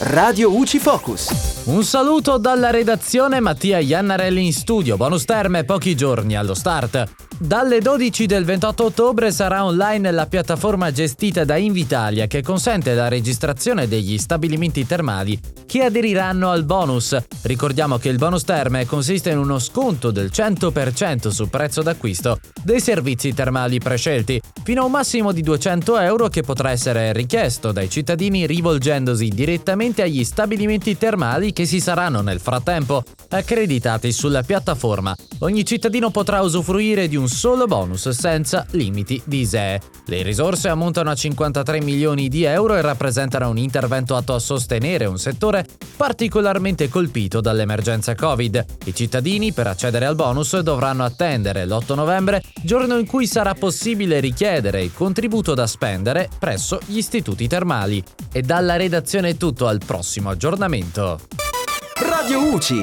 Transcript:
Radio UCI Focus. Un saluto dalla redazione Mattia Iannarelli in studio. Bonus terme pochi giorni allo start. Dalle 12 del 28 ottobre sarà online la piattaforma gestita da Invitalia che consente la registrazione degli stabilimenti termali che aderiranno al bonus. Ricordiamo che il bonus terme consiste in uno sconto del 100% sul prezzo d'acquisto dei servizi termali prescelti, fino a un massimo di 200 euro che potrà essere richiesto dai cittadini rivolgendosi direttamente agli stabilimenti termali che si saranno nel frattempo accreditati sulla piattaforma. Ogni cittadino potrà usufruire di un solo bonus senza limiti di ISEE. Le risorse ammontano a 53 milioni di euro e rappresentano un intervento atto a sostenere un settore particolarmente colpito dall'emergenza Covid. I cittadini per accedere al bonus dovranno attendere l'8 novembre, giorno in cui sarà possibile richiedere il contributo da spendere presso gli istituti termali. E dalla redazione è tutto al prossimo aggiornamento. Radio UCI.